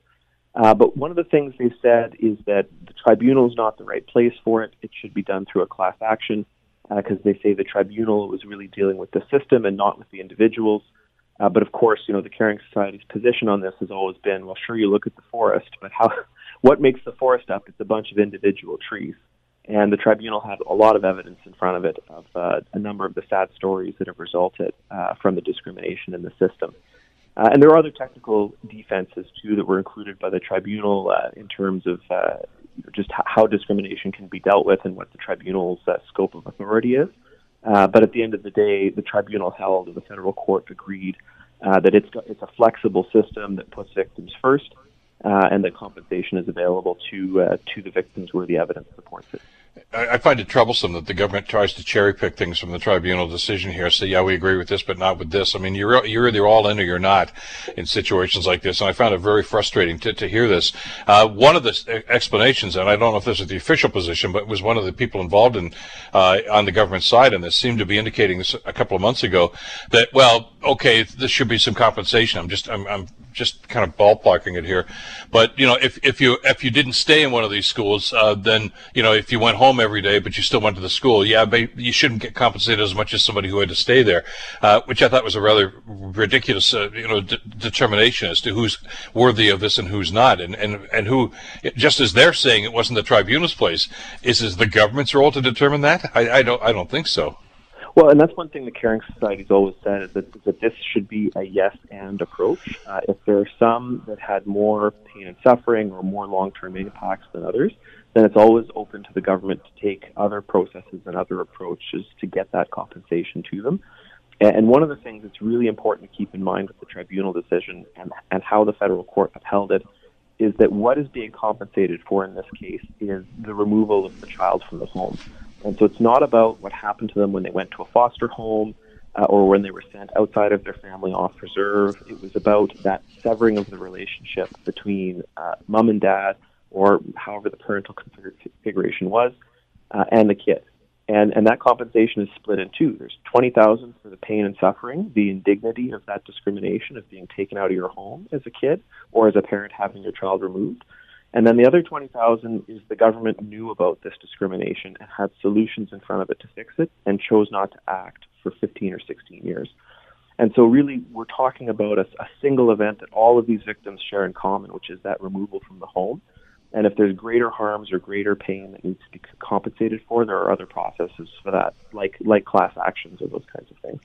Uh, but one of the things they've said is that the tribunal is not the right place for it. It should be done through a class action because uh, they say the tribunal was really dealing with the system and not with the individuals. Uh, but of course, you know, the Caring Society's position on this has always been, well, sure, you look at the forest, but how, what makes the forest up? It's a bunch of individual trees. And the tribunal had a lot of evidence in front of it of uh, a number of the sad stories that have resulted uh, from the discrimination in the system. Uh, and there are other technical defenses, too, that were included by the tribunal uh, in terms of uh, just how discrimination can be dealt with and what the tribunal's uh, scope of authority is. Uh, but at the end of the day, the tribunal held the federal court agreed uh, that it's it's a flexible system that puts victims first, uh, and that compensation is available to uh, to the victims where the evidence supports it. I find it troublesome that the government tries to cherry pick things from the tribunal decision here. Say, yeah, we agree with this, but not with this. I mean, you're you're either all in or you're not in situations like this, and I found it very frustrating to, to hear this. Uh, one of the explanations, and I don't know if this is the official position, but it was one of the people involved in uh, on the government side, and this seemed to be indicating this a couple of months ago that well, okay, this should be some compensation. I'm just I'm, I'm just kind of ballparking it here, but you know, if if you if you didn't stay in one of these schools, uh, then you know, if you went home every day but you still went to the school, yeah, you shouldn't get compensated as much as somebody who had to stay there, uh, which I thought was a rather ridiculous, uh, you know, d- determination as to who's worthy of this and who's not, and and and who, just as they're saying it wasn't the tribunal's place, is is the government's role to determine that? I, I don't I don't think so. Well, and that's one thing the Caring Society's always said is that, is that this should be a yes and approach. Uh, if there are some that had more pain and suffering or more long term impacts than others, then it's always open to the government to take other processes and other approaches to get that compensation to them. And one of the things that's really important to keep in mind with the tribunal decision and, and how the federal court upheld it is that what is being compensated for in this case is the removal of the child from the home. And so it's not about what happened to them when they went to a foster home uh, or when they were sent outside of their family off reserve. It was about that severing of the relationship between uh, mom and dad, or however the parental configuration was, uh, and the kid. And, and that compensation is split in two. There's 20000 for the pain and suffering, the indignity of that discrimination of being taken out of your home as a kid or as a parent having your child removed. And then the other 20,000 is the government knew about this discrimination and had solutions in front of it to fix it and chose not to act for 15 or 16 years. And so really we're talking about a, a single event that all of these victims share in common, which is that removal from the home. And if there's greater harms or greater pain that needs to be compensated for, there are other processes for that, like like class actions or those kinds of things.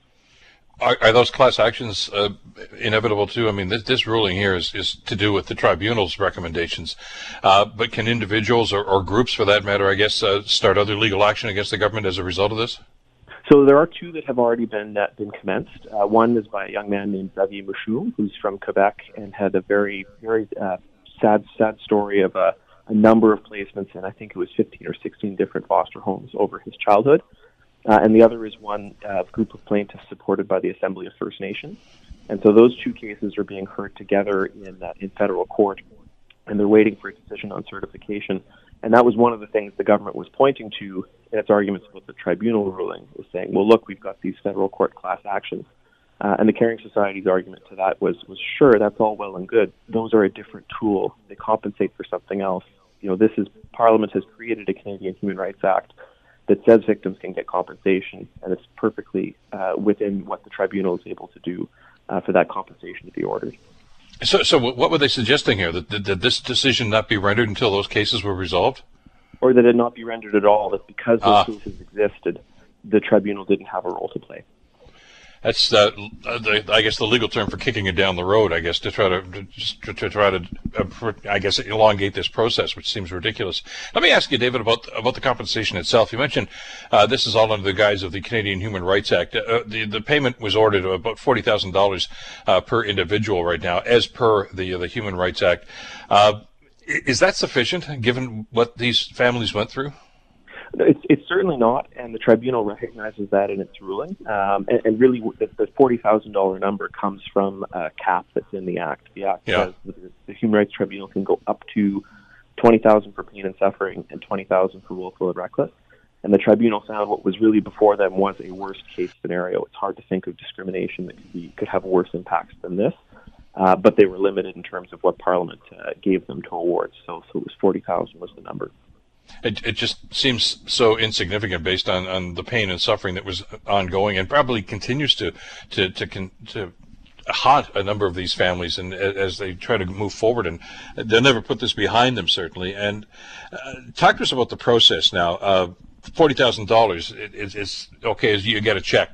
Are, are, those class actions uh, inevitable too? I mean, this, this, ruling here is, is to do with the tribunal's recommendations, uh, but can individuals or, or, groups, for that matter, I guess, uh, start other legal action against the government as a result of this? So there are two that have already been uh, been commenced. Uh, one is by a young man named Xavier Moushoom, who's from Quebec and had a very very uh, sad sad story of a, a number of placements, and I think it was 15 or 16 different foster homes over his childhood. Uh, and the other is one uh, group of plaintiffs supported by the Assembly of First Nations. And so those two cases are being heard together in uh, in federal court, and they're waiting for a decision on certification. And that was one of the things the government was pointing to in its arguments about the tribunal ruling, was saying, well, look, we've got these federal court class actions. Uh, and the Caring Society's argument to that was, was sure, that's all well and good. Those are a different tool. They compensate for something else. You know, this is Parliament has created a Canadian Human Rights Act that says victims can get compensation, and it's perfectly uh, within what the tribunal is able to do uh, for that compensation to be ordered. So, so what were they suggesting here? That, that, that this decision not be rendered until those cases were resolved? Or that it not be rendered at all, that because those ah. cases existed, the tribunal didn't have a role to play that's uh, the, I guess the legal term for kicking it down the road. I guess to try to to, to try to uh, I guess elongate this process, which seems ridiculous. Let me ask you, David, about about the compensation itself. You mentioned uh, this is all under the guise of the Canadian Human Rights Act. Uh, the the payment was ordered about forty thousand uh, dollars per individual right now, as per the the Human Rights Act. Uh, is that sufficient, given what these families went through? It's, it's certainly not, and the tribunal recognizes that in its ruling. Um, and, and, really, the, the forty thousand dollar number comes from a cap that's in the act. The act yeah. says the, the Human Rights Tribunal can go up to twenty thousand for pain and suffering and twenty thousand for willful and reckless. And the tribunal found what was really before them was a worst case scenario. It's hard to think of discrimination that could be could have worse impacts than this. Uh, but they were limited in terms of what Parliament uh, gave them to award. So, so it was forty thousand was the number. It, it just seems so insignificant based on, on the pain and suffering that was ongoing and probably continues to to to, con, to haunt a number of these families and as they try to move forward and they'll never put this behind them certainly. And uh, talk to us about the process now uh, $40,000 is, is okay as you get a check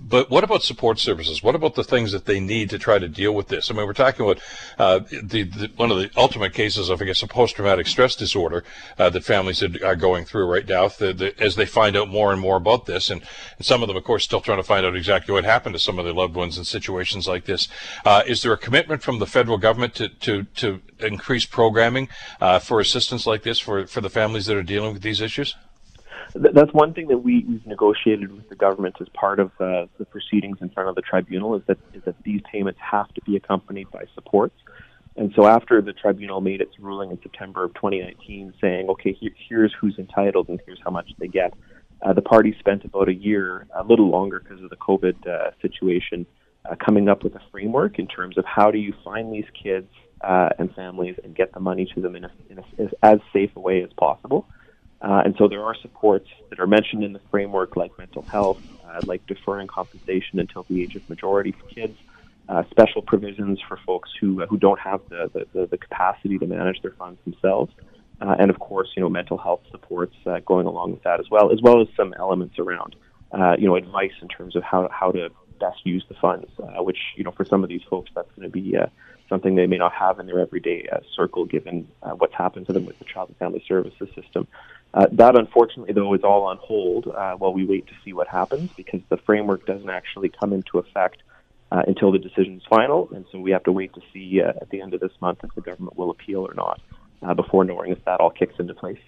but what about support services? What about the things that they need to try to deal with this? I mean, we're talking about uh, the, the, one of the ultimate cases of, I guess, a post-traumatic stress disorder uh, that families are going through right now the, as they find out more and more about this. And, and, some of them, of course, still trying to find out exactly what happened to some of their loved ones in situations like this. Uh, is there a commitment from the federal government to, to, to increase programming uh, for assistance like this for, for the families that are dealing with these issues? That's one thing that we, we've negotiated with the government as part of the proceedings in front of the tribunal is that is that these payments have to be accompanied by supports. And so after the tribunal made its ruling in September of 2019 saying, okay, here, here's who's entitled and here's how much they get, uh, the party spent about a year, a little longer because of the COVID uh, situation, uh, coming up with a framework in terms of how do you find these kids uh, and families and get the money to them in, a, in a, as safe a way as possible. Uh, and so there are supports that are mentioned in the framework, like mental health, uh, like deferring compensation until the age of majority for kids, uh, special provisions for folks who uh, who don't have the, the, the, capacity to manage their funds themselves, uh, and of course, you know, mental health supports uh, going along with that as well, as well as some elements around, you know, advice in terms of how how to best use the funds, which you know, for some of these folks, that's going to be something they may not have in their everyday circle, given what's happened to them with the child and family services system. Uh, that, unfortunately, though, is all on hold uh, while we wait to see what happens because the framework doesn't actually come into effect uh, until the decision is final. And so we have to wait to see uh, at the end of this month if the government will appeal or not uh, before knowing if that all kicks into place.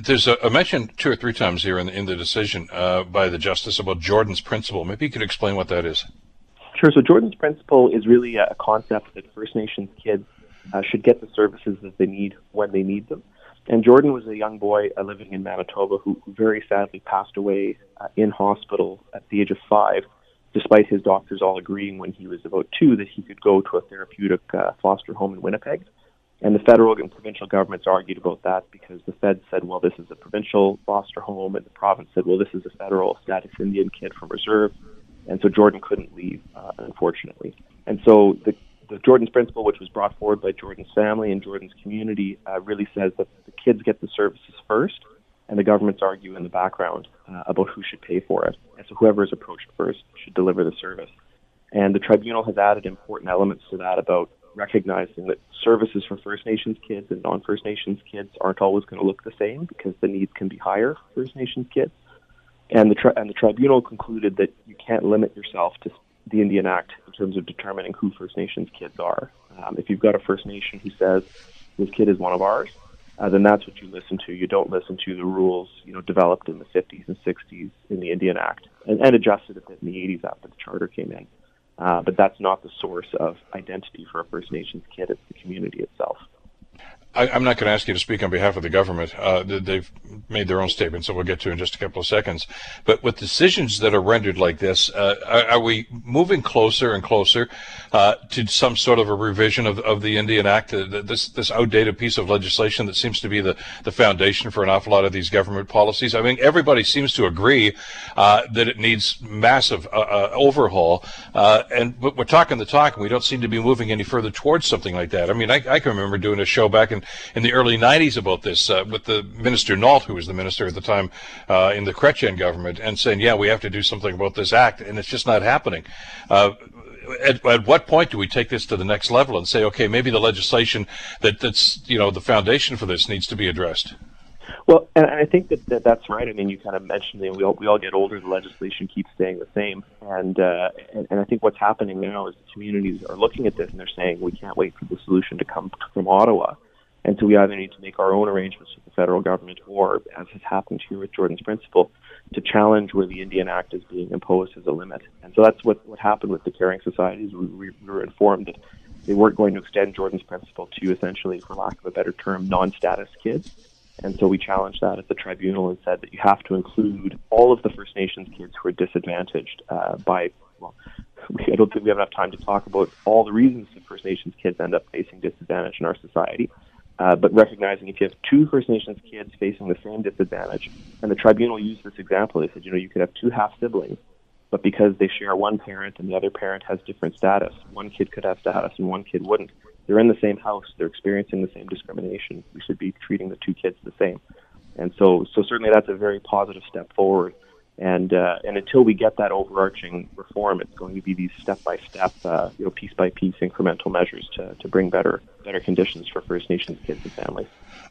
There's a, a mention two or three times here in the, in the decision uh, by the justice about Jordan's principle. Maybe you could explain what that is. Sure. So Jordan's principle is really a concept that First Nations kids should get the services that they need when they need them. And Jordan was a young boy uh, living in Manitoba who, very sadly passed away uh, in hospital at the age of five, despite his doctors all agreeing when he was about two that he could go to a therapeutic uh, foster home in Winnipeg. And the federal and provincial governments argued about that because the Fed said, well, this is a provincial foster home, and the province said, well, this is a federal status Indian kid from reserve. And so Jordan couldn't leave, uh, unfortunately. And so the the Jordan's principle, which was brought forward by Jordan's family and Jordan's community, uh, really says that the kids get the services first, and the governments argue in the background uh, about who should pay for it. And so whoever is approached first should deliver the service. And the tribunal has added important elements to that about recognizing that services for First Nations kids and non-First Nations kids aren't always going to look the same because the needs can be higher for First Nations kids. And the tri- and the tribunal concluded that you can't limit yourself to the Indian Act in terms of determining who First Nations kids are. Um, if you've got a First Nation who says this kid is one of ours, uh, then that's what you listen to. You don't listen to the rules, you know, developed in the 50s and 60s in the Indian Act and, and adjusted a bit in the 80s after the charter came in. Uh, but that's not the source of identity for a First Nations kid. It's the community itself. I, am not going to ask you to speak on behalf of the government. Uh, they've made their own statements that we'll get to in just a couple of seconds. But with decisions that are rendered like this, uh, are, are, we moving closer and closer uh, to some sort of a revision of, of the Indian Act, uh, this this outdated piece of legislation that seems to be the, the foundation for an awful lot of these government policies? I mean, everybody seems to agree uh, that it needs massive uh, overhaul, and we're talking the talk, and we don't seem to be moving any further towards something like that. I mean, I, I can remember doing a show back in in the early 90s about this uh, with the Minister Nault, who was the minister at the time uh, in the Chrétien government, and saying, yeah, we have to do something about this act, and it's just not happening. Uh, at, at, what point do we take this to the next level and say, okay, maybe the legislation that, that's you know the foundation for this needs to be addressed? Well, and I think that, that that's right. I mean, you kind of mentioned that we all, we all get older, the legislation keeps staying the same, and, uh, and and I think what's happening now is the communities are looking at this and they're saying we can't wait for the solution to come from Ottawa. And so we either need to make our own arrangements with the federal government or, as has happened here with Jordan's Principle, to challenge where the Indian Act is being imposed as a limit. And so that's what, what happened with the caring societies. We, we were informed that they weren't going to extend Jordan's Principle to essentially, for lack of a better term, non-status kids. And so we challenged that at the tribunal and said that you have to include all of the First Nations kids who are disadvantaged uh, by, well, I don't think we have enough time to talk about all the reasons that First Nations kids end up facing disadvantage in our society. Uh, but recognizing if you have two First Nations kids facing the same disadvantage, and the tribunal used this example, they said, you know, you could have two half siblings, but because they share one parent and the other parent has different status, one kid could have status and one kid wouldn't. They're in the same house, they're experiencing the same discrimination. We should be treating the two kids the same. And so, so certainly that's a very positive step forward. And uh, and until we get that overarching reform, it's going to be these step by step, you know, piece by piece, incremental measures to, to bring better better conditions for First Nations kids and families.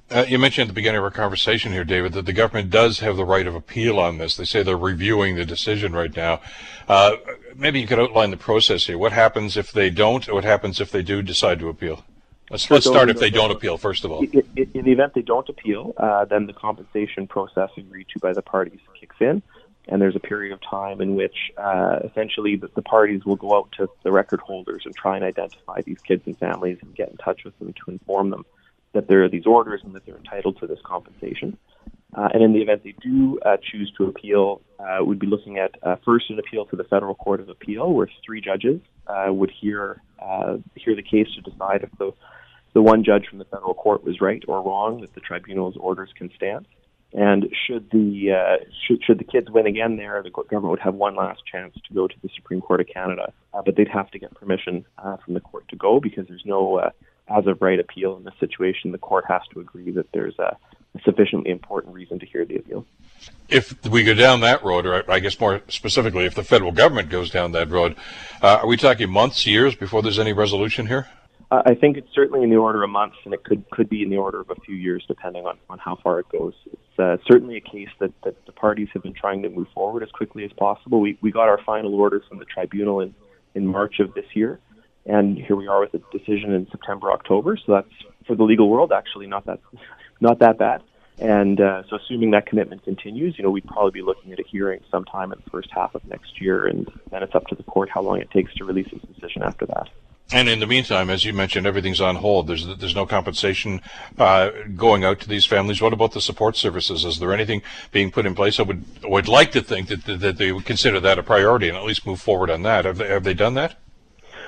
Uh, you mentioned at the beginning of our conversation here, David, that the government does have the right of appeal on this. They say they're reviewing the decision right now. Uh, maybe you could outline the process here. What happens if they don't? What happens if they do decide to appeal? Let's, let's start if they don't appeal, first of all. In, in the event they don't appeal, uh, then the compensation process agreed to by the parties kicks in and there's a period of time in which uh, essentially the, the, parties will go out to the record holders and try and identify these kids and families and get in touch with them to inform them that there are these orders and that they're entitled to this compensation. Uh, and in the event they do uh, choose to appeal, uh, we'd be looking at uh, first an appeal to the Federal Court of Appeal, where three judges uh, would hear hear the case to decide if the the one judge from the federal court was right or wrong, that the tribunal's orders can stand. And should the uh, should, should the kids win again there, the government would have one last chance to go to the Supreme Court of Canada, uh, but they'd have to get permission uh, from the court to go because there's no uh, as of right appeal in this situation. The court has to agree that there's a, sufficiently important reason to hear the appeal. If we go down that road, or I guess more specifically, if the federal government goes down that road, uh, are we talking months, years before there's any resolution here? I think it's certainly in the order of months, and it could could be in the order of a few years, depending on, on how far it goes. It's uh, certainly a case that, that the parties have been trying to move forward as quickly as possible. We we got our final order from the tribunal in in March of this year, and here we are with a decision in September October. So that's for the legal world actually not that not that bad. And uh, so, assuming that commitment continues, you know, we'd probably be looking at a hearing sometime in the first half of next year, and then it's up to the court how long it takes to release its decision after that. And in the meantime, as you mentioned, everything's on hold. There's there's no compensation uh, going out to these families. What about the support services? Is there anything being put in place? I would would like to think that that they would consider that a priority and at least move forward on that. Have they have they done that?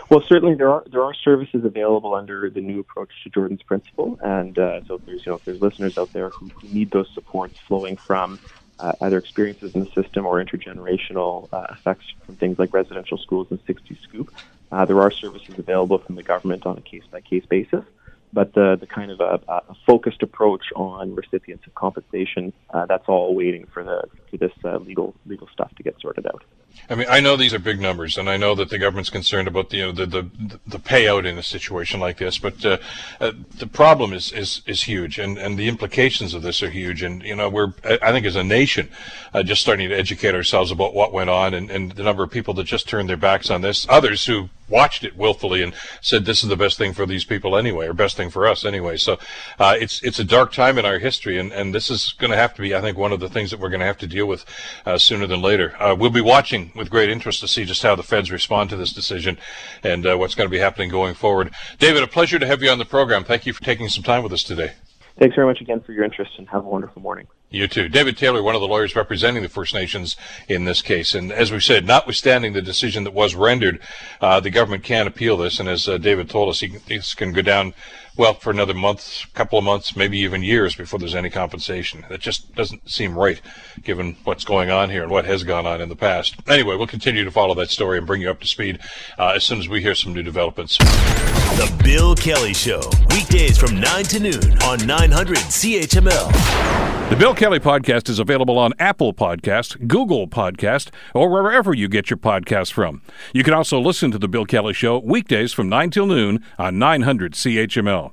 Well, certainly there are there are services available under the new approach to Jordan's principle, and uh, so if there's you know if there's listeners out there who, who need those supports flowing from uh, either experiences in the system or intergenerational uh, effects from things like residential schools and 60 Scoop. Uh, there are services available from the government on a case by case basis, but the, the kind of a, a, focused approach on recipients of compensation, uh, that's all waiting for the for this uh, legal legal stuff to get sorted out. I mean, I know these are big numbers, and I know that the government's concerned about the you know, the, the the payout in a situation like this. But uh, uh, the problem is, is is huge, and, and the implications of this are huge. And you know, we're I think as a nation uh, just starting to educate ourselves about what went on, and, and the number of people that just turned their backs on this. Others who watched it willfully and said this is the best thing for these people anyway, or best thing for us anyway. So uh, it's it's a dark time in our history, and, and this is going to have to be, I think, one of the things that we're going to have to deal with uh, sooner than later. Uh, we'll be watching with great interest to see just how the feds respond to this decision and uh, what's going to be happening going forward. David, a pleasure to have you on the program. Thank you for taking some time with us today. Thanks very much again for your interest, and have a wonderful morning. You too. David Taylor, one of the lawyers representing the First Nations in this case. And as we said, notwithstanding the decision that was rendered, uh, the government can appeal this. And as uh, David told us, he, this can go down, well, for another month, couple of months, maybe even years before there's any compensation. That just doesn't seem right, given what's going on here and what has gone on in the past. Anyway, we'll continue to follow that story and bring you up to speed uh, as soon as we hear some new developments. The Bill Kelly Show, weekdays from 9 to noon on 900 CHML. The Bill Kelly Podcast is available on Apple Podcast, Google Podcast, or wherever you get your podcasts from. You can also listen to The Bill Kelly Show weekdays from 9 till noon on 900 CHML.